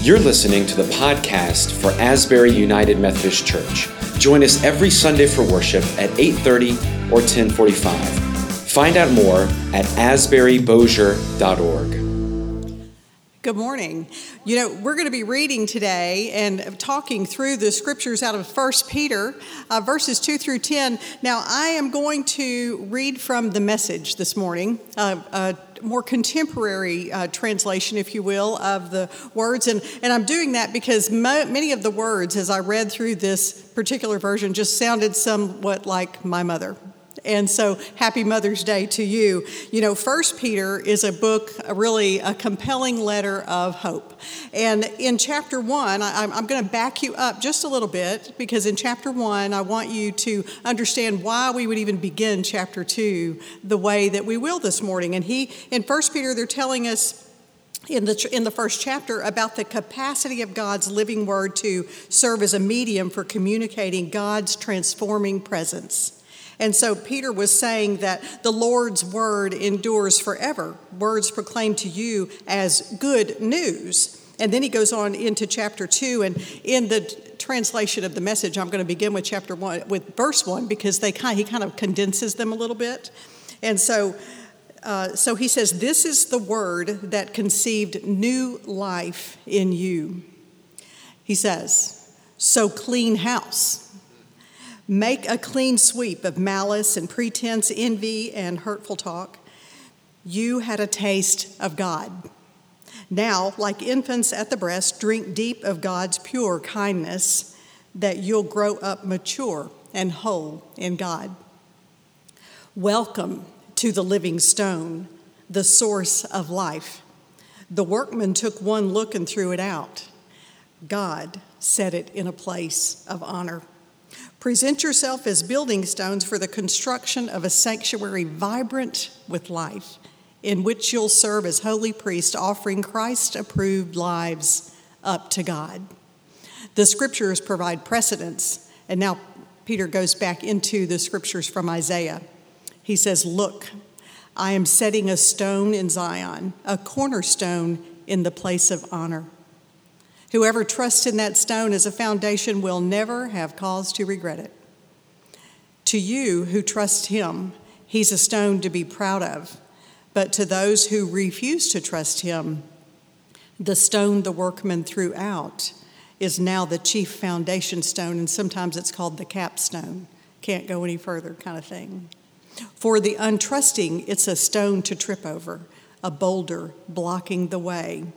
You're listening to the podcast for Asbury United Methodist Church. Join us every Sunday for worship at 8:30 or 10:45. Find out more at asburybosier.org. Good morning. You know, we're going to be reading today and talking through the scriptures out of 1 Peter, uh, verses 2 through 10. Now, I am going to read from the message this morning, uh, a more contemporary uh, translation, if you will, of the words. And, and I'm doing that because mo- many of the words, as I read through this particular version, just sounded somewhat like my mother. And so, happy Mother's Day to you. You know, First Peter is a book, a really a compelling letter of hope. And in chapter one, I, I'm going to back you up just a little bit because in chapter one, I want you to understand why we would even begin chapter two the way that we will this morning. And he, in First Peter, they're telling us in the, in the first chapter about the capacity of God's living word to serve as a medium for communicating God's transforming presence. And so Peter was saying that the Lord's word endures forever, words proclaimed to you as good news. And then he goes on into chapter two, and in the translation of the message, I'm going to begin with chapter one, with verse one, because they kind, he kind of condenses them a little bit. And so, uh, so he says, This is the word that conceived new life in you. He says, So clean house Make a clean sweep of malice and pretense, envy, and hurtful talk. You had a taste of God. Now, like infants at the breast, drink deep of God's pure kindness, that you'll grow up mature and whole in God. Welcome to the living stone, the source of life. The workman took one look and threw it out. God set it in a place of honor. Present yourself as building stones for the construction of a sanctuary vibrant with life, in which you'll serve as holy priests, offering Christ approved lives up to God. The scriptures provide precedents, and now Peter goes back into the scriptures from Isaiah. He says, Look, I am setting a stone in Zion, a cornerstone in the place of honor. Whoever trusts in that stone as a foundation will never have cause to regret it. To you who trust him, he's a stone to be proud of. But to those who refuse to trust him, the stone the workman threw out is now the chief foundation stone, and sometimes it's called the capstone. Can't go any further, kind of thing. For the untrusting, it's a stone to trip over, a boulder blocking the way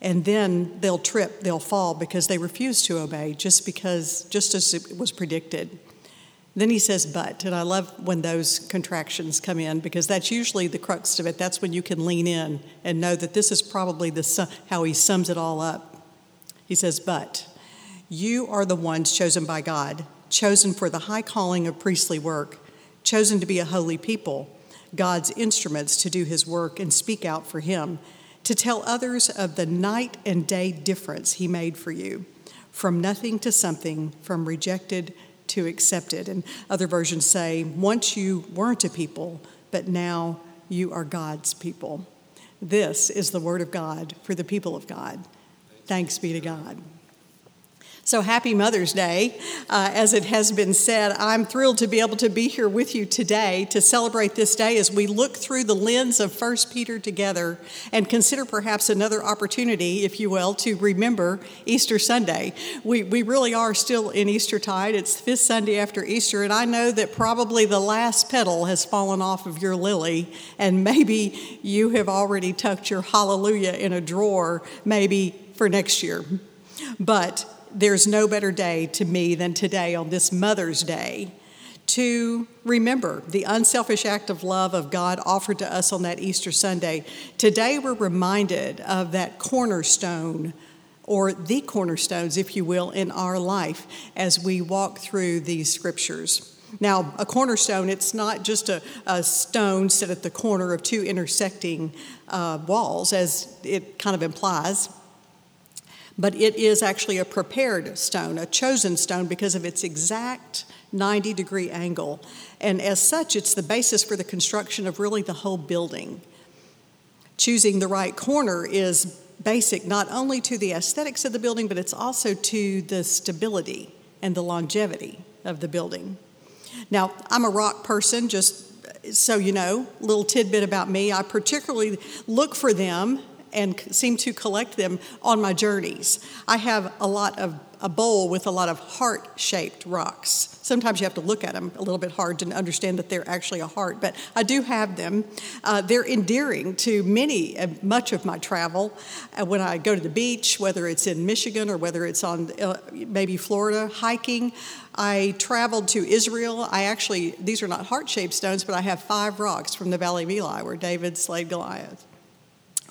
and then they'll trip, they'll fall because they refuse to obey, just because, just as it was predicted. Then he says, but, and I love when those contractions come in because that's usually the crux of it. That's when you can lean in and know that this is probably the, how he sums it all up. He says, but you are the ones chosen by God, chosen for the high calling of priestly work, chosen to be a holy people, God's instruments to do his work and speak out for him to tell others of the night and day difference He made for you, from nothing to something, from rejected to accepted. And other versions say, once you weren't a people, but now you are God's people. This is the word of God for the people of God. Thanks be to God. So happy Mother's Day. Uh, as it has been said, I'm thrilled to be able to be here with you today to celebrate this day as we look through the lens of 1 Peter together and consider perhaps another opportunity, if you will, to remember Easter Sunday. We, we really are still in Easter tide. It's fifth Sunday after Easter, and I know that probably the last petal has fallen off of your lily, and maybe you have already tucked your hallelujah in a drawer, maybe for next year. But there's no better day to me than today on this Mother's Day to remember the unselfish act of love of God offered to us on that Easter Sunday. Today, we're reminded of that cornerstone or the cornerstones, if you will, in our life as we walk through these scriptures. Now, a cornerstone, it's not just a, a stone set at the corner of two intersecting uh, walls, as it kind of implies but it is actually a prepared stone, a chosen stone, because of its exact 90 degree angle. And as such, it's the basis for the construction of really the whole building. Choosing the right corner is basic not only to the aesthetics of the building, but it's also to the stability and the longevity of the building. Now, I'm a rock person, just so you know, little tidbit about me. I particularly look for them and seem to collect them on my journeys. I have a lot of a bowl with a lot of heart shaped rocks. Sometimes you have to look at them a little bit hard to understand that they're actually a heart, but I do have them. Uh, they're endearing to many, uh, much of my travel. Uh, when I go to the beach, whether it's in Michigan or whether it's on uh, maybe Florida hiking, I traveled to Israel. I actually, these are not heart shaped stones, but I have five rocks from the Valley of Elah where David slayed Goliath.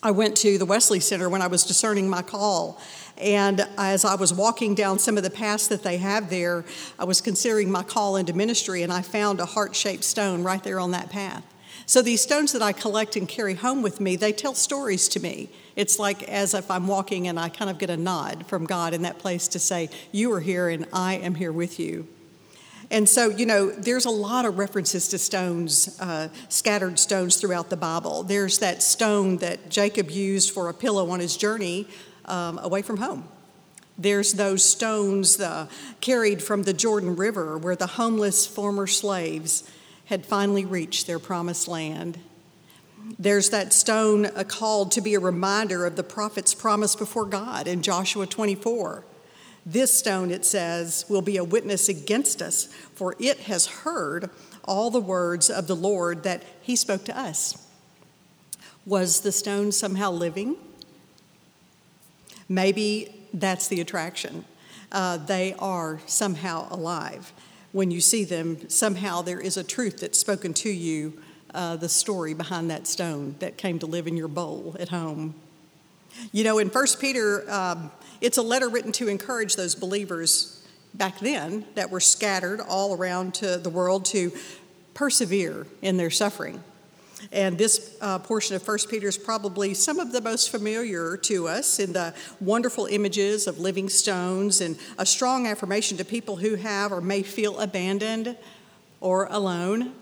I went to the Wesley Center when I was discerning my call. And as I was walking down some of the paths that they have there, I was considering my call into ministry, and I found a heart shaped stone right there on that path. So these stones that I collect and carry home with me, they tell stories to me. It's like as if I'm walking and I kind of get a nod from God in that place to say, You are here and I am here with you. And so, you know, there's a lot of references to stones, uh, scattered stones throughout the Bible. There's that stone that Jacob used for a pillow on his journey um, away from home. There's those stones uh, carried from the Jordan River where the homeless former slaves had finally reached their promised land. There's that stone uh, called to be a reminder of the prophet's promise before God in Joshua 24. This stone, it says, will be a witness against us, for it has heard all the words of the Lord that he spoke to us. Was the stone somehow living? Maybe that's the attraction. Uh, they are somehow alive. When you see them, somehow there is a truth that's spoken to you, uh, the story behind that stone that came to live in your bowl at home. You know, in 1 Peter, um, it's a letter written to encourage those believers back then that were scattered all around to the world to persevere in their suffering. And this uh, portion of 1 Peter is probably some of the most familiar to us in the wonderful images of living stones and a strong affirmation to people who have or may feel abandoned or alone.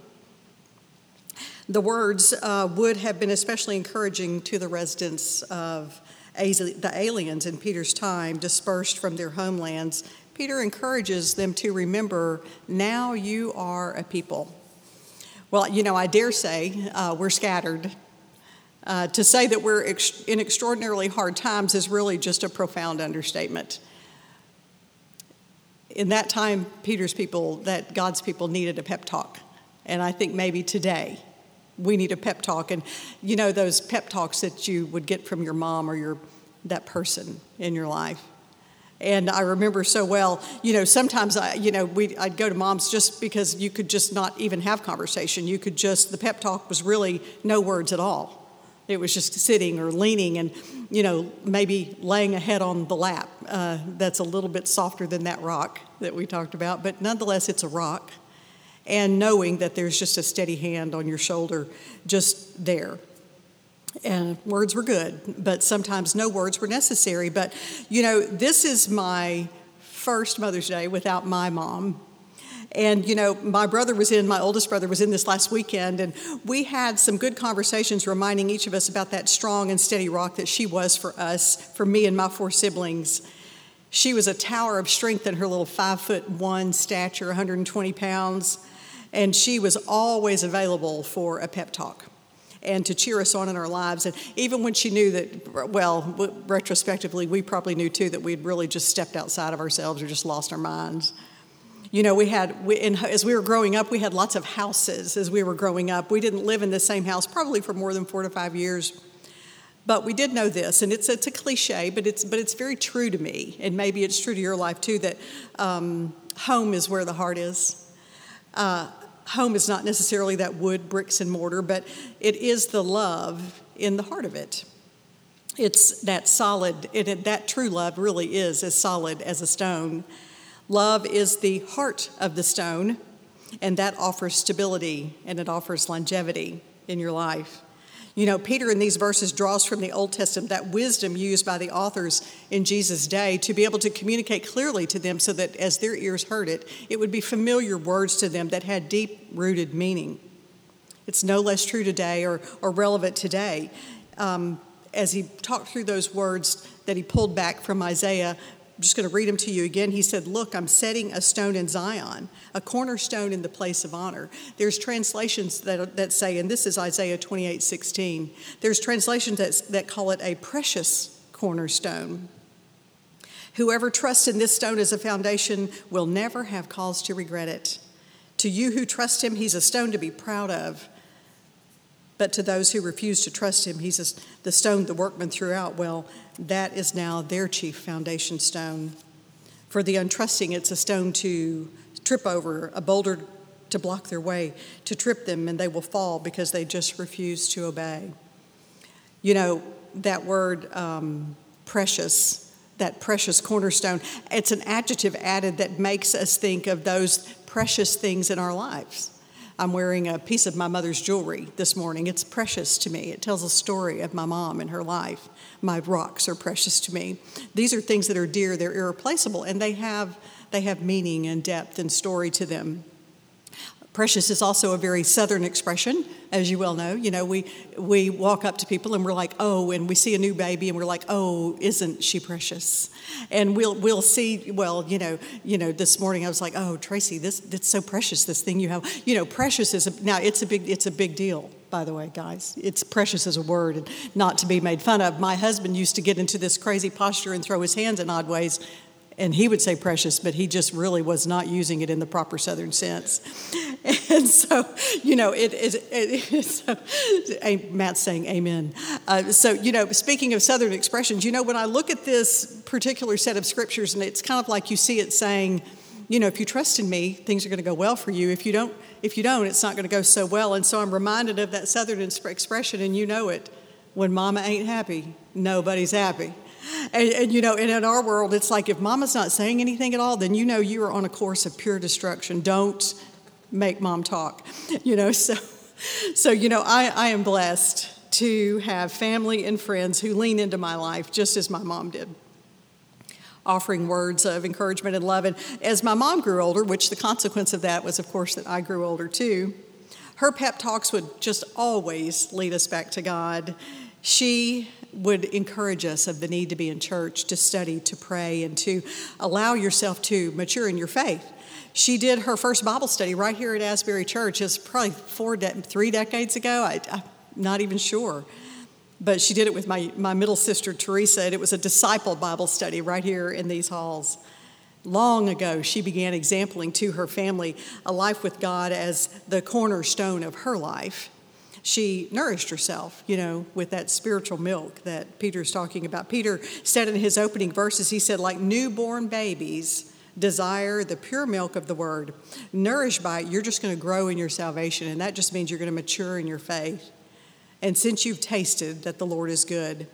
The words uh, would have been especially encouraging to the residents of the aliens in Peter's time dispersed from their homelands, Peter encourages them to remember now you are a people. Well, you know, I dare say uh, we're scattered. Uh, to say that we're ex- in extraordinarily hard times is really just a profound understatement. In that time, Peter's people, that God's people needed a pep talk. And I think maybe today we need a pep talk. And you know, those pep talks that you would get from your mom or your that person in your life. And I remember so well, you know, sometimes I, you know, we, I'd go to mom's just because you could just not even have conversation. You could just, the pep talk was really no words at all. It was just sitting or leaning and, you know, maybe laying a head on the lap. Uh, that's a little bit softer than that rock that we talked about, but nonetheless, it's a rock and knowing that there's just a steady hand on your shoulder just there. And words were good, but sometimes no words were necessary. But, you know, this is my first Mother's Day without my mom. And, you know, my brother was in, my oldest brother was in this last weekend, and we had some good conversations reminding each of us about that strong and steady rock that she was for us, for me and my four siblings. She was a tower of strength in her little five foot one stature, 120 pounds and she was always available for a pep talk and to cheer us on in our lives. And even when she knew that, well, retrospectively, we probably knew too that we'd really just stepped outside of ourselves or just lost our minds. You know, we had, we, in, as we were growing up, we had lots of houses as we were growing up. We didn't live in the same house probably for more than four to five years. But we did know this, and it's, it's a cliche, but it's, but it's very true to me, and maybe it's true to your life too, that um, home is where the heart is. Uh, home is not necessarily that wood, bricks, and mortar, but it is the love in the heart of it. It's that solid, it, that true love really is as solid as a stone. Love is the heart of the stone, and that offers stability and it offers longevity in your life. You know, Peter in these verses draws from the Old Testament that wisdom used by the authors in Jesus' day to be able to communicate clearly to them so that as their ears heard it, it would be familiar words to them that had deep rooted meaning. It's no less true today or, or relevant today. Um, as he talked through those words that he pulled back from Isaiah, I'm just going to read them to you again. He said, Look, I'm setting a stone in Zion, a cornerstone in the place of honor. There's translations that, that say, and this is Isaiah 28 16, there's translations that, that call it a precious cornerstone. Whoever trusts in this stone as a foundation will never have cause to regret it. To you who trust him, he's a stone to be proud of. But to those who refuse to trust him, he's a, the stone the workman threw out. Well, that is now their chief foundation stone. For the untrusting, it's a stone to trip over, a boulder to block their way, to trip them, and they will fall because they just refuse to obey. You know, that word um, precious, that precious cornerstone, it's an adjective added that makes us think of those precious things in our lives. I'm wearing a piece of my mother's jewelry this morning. It's precious to me. It tells a story of my mom and her life. My rocks are precious to me. These are things that are dear, they're irreplaceable, and they have, they have meaning and depth and story to them. Precious is also a very southern expression, as you well know. You know, we, we walk up to people and we're like, oh, and we see a new baby and we're like, oh, isn't she precious? And we'll, we'll see, well, you know, you know, this morning I was like, oh, Tracy, this, that's so precious, this thing you have. You know, precious is, a, now it's a big, it's a big deal, by the way, guys. It's precious as a word and not to be made fun of. My husband used to get into this crazy posture and throw his hands in odd ways and he would say precious, but he just really was not using it in the proper Southern sense. And so, you know, it is. so, Matt's saying amen. Uh, so, you know, speaking of Southern expressions, you know, when I look at this particular set of scriptures, and it's kind of like you see it saying, you know, if you trust in me, things are going to go well for you. If you don't, if you don't, it's not going to go so well. And so I'm reminded of that Southern expression, and you know it. When mama ain't happy, nobody's happy. And, and, you know, and in our world, it's like if mama's not saying anything at all, then you know you are on a course of pure destruction. Don't make mom talk. You know, so so you know, I, I am blessed to have family and friends who lean into my life just as my mom did. Offering words of encouragement and love. And as my mom grew older, which the consequence of that was, of course, that I grew older too, her pep talks would just always lead us back to God. She would encourage us of the need to be in church, to study, to pray, and to allow yourself to mature in your faith. She did her first Bible study right here at Asbury Church. It's probably four, de- three decades ago. I, I'm not even sure. But she did it with my, my middle sister, Teresa, and it was a disciple Bible study right here in these halls. Long ago, she began exempling to her family a life with God as the cornerstone of her life she nourished herself, you know, with that spiritual milk that Peter's talking about. Peter said in his opening verses, he said, like newborn babies desire the pure milk of the word. Nourished by it, you're just going to grow in your salvation, and that just means you're going to mature in your faith. And since you've tasted that the Lord is good,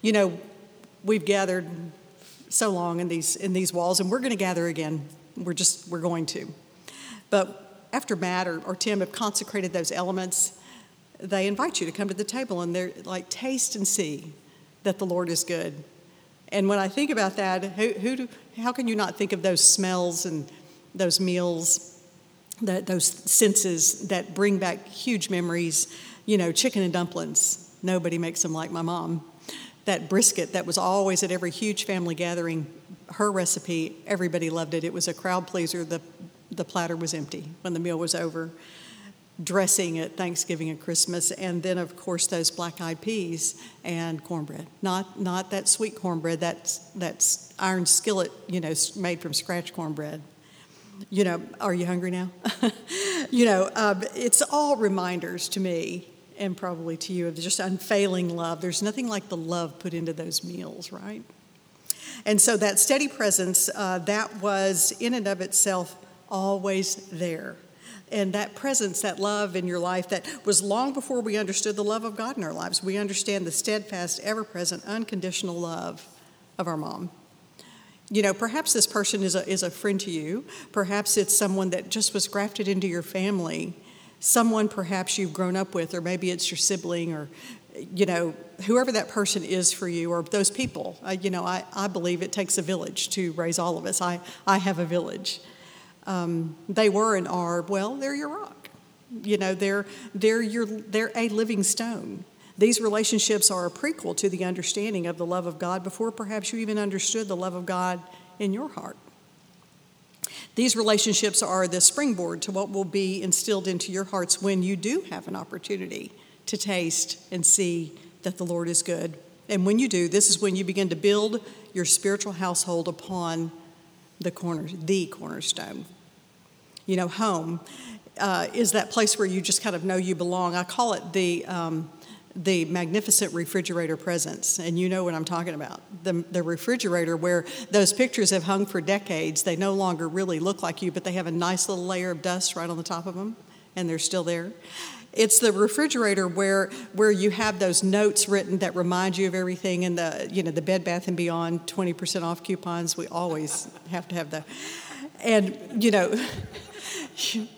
you know, we've gathered so long in these in these walls, and we're going to gather again. We're just we're going to. But after Matt or, or Tim have consecrated those elements, they invite you to come to the table and they're like, taste and see that the Lord is good. And when I think about that, who, who do, how can you not think of those smells and those meals, that, those senses that bring back huge memories? You know, chicken and dumplings. Nobody makes them like my mom. That brisket that was always at every huge family gathering, her recipe, everybody loved it. It was a crowd pleaser. The, the platter was empty when the meal was over dressing at Thanksgiving and Christmas, and then of course those black eyed peas and cornbread. Not not that sweet cornbread. That's that's iron skillet, you know, made from scratch cornbread. You know, are you hungry now? you know, um, it's all reminders to me and probably to you of just unfailing love. There's nothing like the love put into those meals, right? And so that steady presence, uh, that was in and of itself always there and that presence, that love in your life that was long before we understood the love of God in our lives. We understand the steadfast, ever present, unconditional love of our mom. You know, perhaps this person is a, is a friend to you. Perhaps it's someone that just was grafted into your family, someone perhaps you've grown up with, or maybe it's your sibling, or, you know, whoever that person is for you, or those people. Uh, you know, I, I believe it takes a village to raise all of us. I, I have a village um, they were and are, well, they're your rock. You know, they're, they're, your, they're a living stone. These relationships are a prequel to the understanding of the love of God before perhaps you even understood the love of God in your heart. These relationships are the springboard to what will be instilled into your hearts when you do have an opportunity to taste and see that the Lord is good. And when you do, this is when you begin to build your spiritual household upon the corner, the cornerstone. You know, home uh, is that place where you just kind of know you belong. I call it the um, the magnificent refrigerator presence, and you know what I'm talking about. The, the refrigerator where those pictures have hung for decades, they no longer really look like you, but they have a nice little layer of dust right on the top of them, and they're still there. It's the refrigerator where where you have those notes written that remind you of everything, and the you know the Bed Bath and Beyond 20% off coupons. We always have to have that, and you know.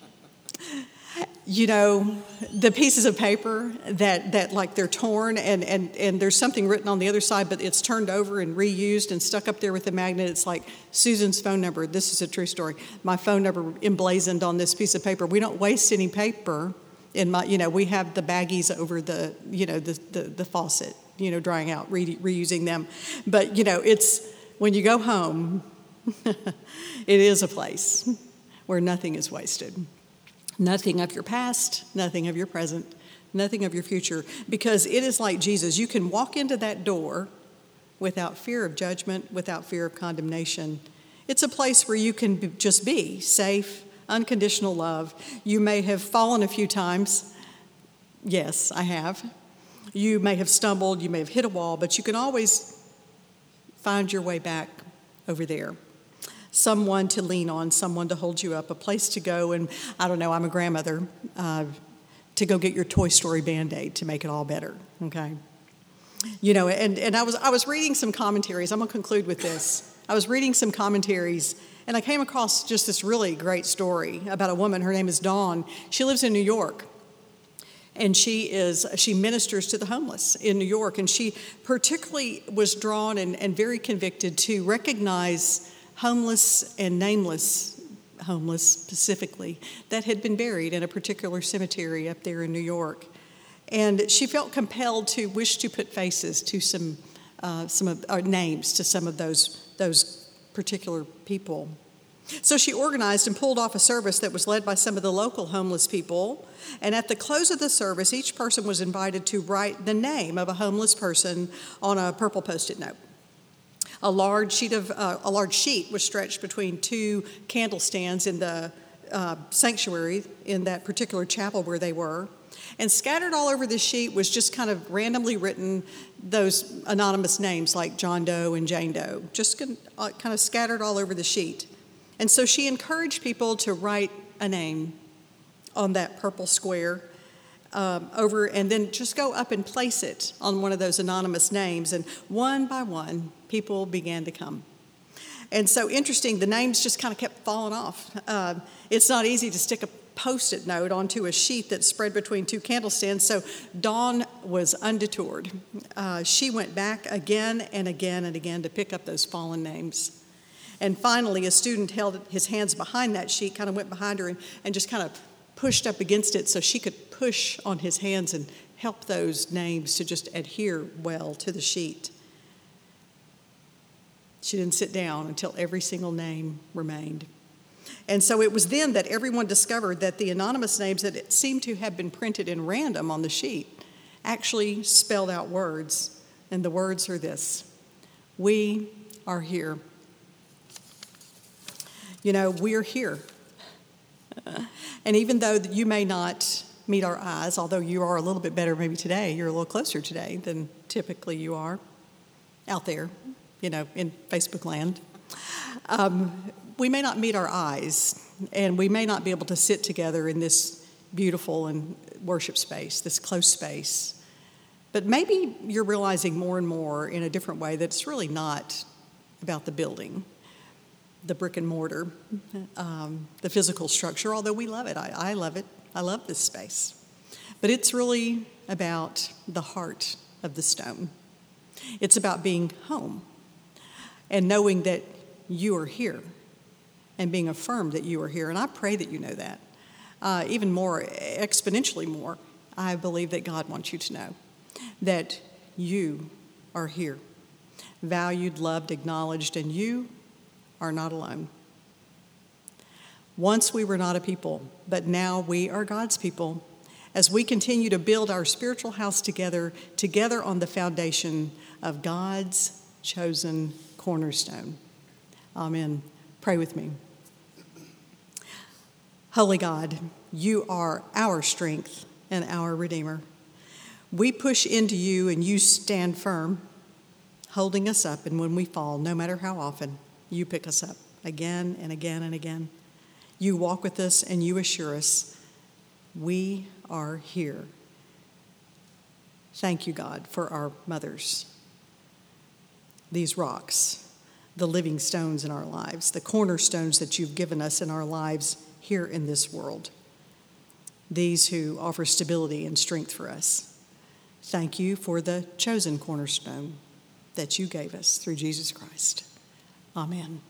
you know the pieces of paper that, that like they're torn and, and, and there's something written on the other side but it's turned over and reused and stuck up there with a magnet it's like susan's phone number this is a true story my phone number emblazoned on this piece of paper we don't waste any paper in my you know we have the baggies over the you know the, the, the faucet you know drying out re- reusing them but you know it's when you go home it is a place where nothing is wasted Nothing of your past, nothing of your present, nothing of your future, because it is like Jesus. You can walk into that door without fear of judgment, without fear of condemnation. It's a place where you can just be safe, unconditional love. You may have fallen a few times. Yes, I have. You may have stumbled, you may have hit a wall, but you can always find your way back over there someone to lean on, someone to hold you up, a place to go. And I don't know, I'm a grandmother, uh, to go get your Toy Story band aid to make it all better, okay? You know, and, and I, was, I was reading some commentaries. I'm going to conclude with this. I was reading some commentaries, and I came across just this really great story about a woman. Her name is Dawn. She lives in New York and she is she ministers to the homeless in new york and she particularly was drawn and, and very convicted to recognize homeless and nameless homeless specifically that had been buried in a particular cemetery up there in New York. And she felt compelled to wish to put faces to some, uh, some of, or names to some of those, those particular people. So she organized and pulled off a service that was led by some of the local homeless people. And at the close of the service, each person was invited to write the name of a homeless person on a purple post it note. A large sheet of uh, a large sheet was stretched between two candle stands in the uh, sanctuary in that particular chapel where they were. And scattered all over the sheet was just kind of randomly written those anonymous names like John Doe and Jane Doe, just uh, kind of scattered all over the sheet. And so she encouraged people to write a name on that purple square um, over and then just go up and place it on one of those anonymous names. And one by one, people began to come. And so interesting, the names just kind of kept falling off. Uh, it's not easy to stick a post it note onto a sheet that's spread between two candlestands. So Dawn was undetoured. Uh, she went back again and again and again to pick up those fallen names. And finally, a student held his hands behind that sheet, kind of went behind her and, and just kind of pushed up against it so she could push on his hands and help those names to just adhere well to the sheet. She didn't sit down until every single name remained. And so it was then that everyone discovered that the anonymous names that seemed to have been printed in random on the sheet actually spelled out words. And the words are this We are here. You know, we're here. And even though you may not meet our eyes, although you are a little bit better maybe today, you're a little closer today than typically you are out there, you know, in Facebook land. Um, we may not meet our eyes, and we may not be able to sit together in this beautiful and worship space, this close space. But maybe you're realizing more and more in a different way that it's really not about the building the brick and mortar, um, the physical structure, although we love it. I, I love it. I love this space. But it's really about the heart of the stone. It's about being home and knowing that you are here and being affirmed that you are here. And I pray that you know that. Uh, even more, exponentially more, I believe that God wants you to know. that you are here, valued, loved, acknowledged, and you are not alone. Once we were not a people, but now we are God's people. As we continue to build our spiritual house together, together on the foundation of God's chosen cornerstone. Amen. Pray with me. Holy God, you are our strength and our Redeemer. We push into you and you stand firm, holding us up. And when we fall, no matter how often, you pick us up again and again and again. You walk with us and you assure us we are here. Thank you, God, for our mothers, these rocks, the living stones in our lives, the cornerstones that you've given us in our lives here in this world, these who offer stability and strength for us. Thank you for the chosen cornerstone that you gave us through Jesus Christ. Amen.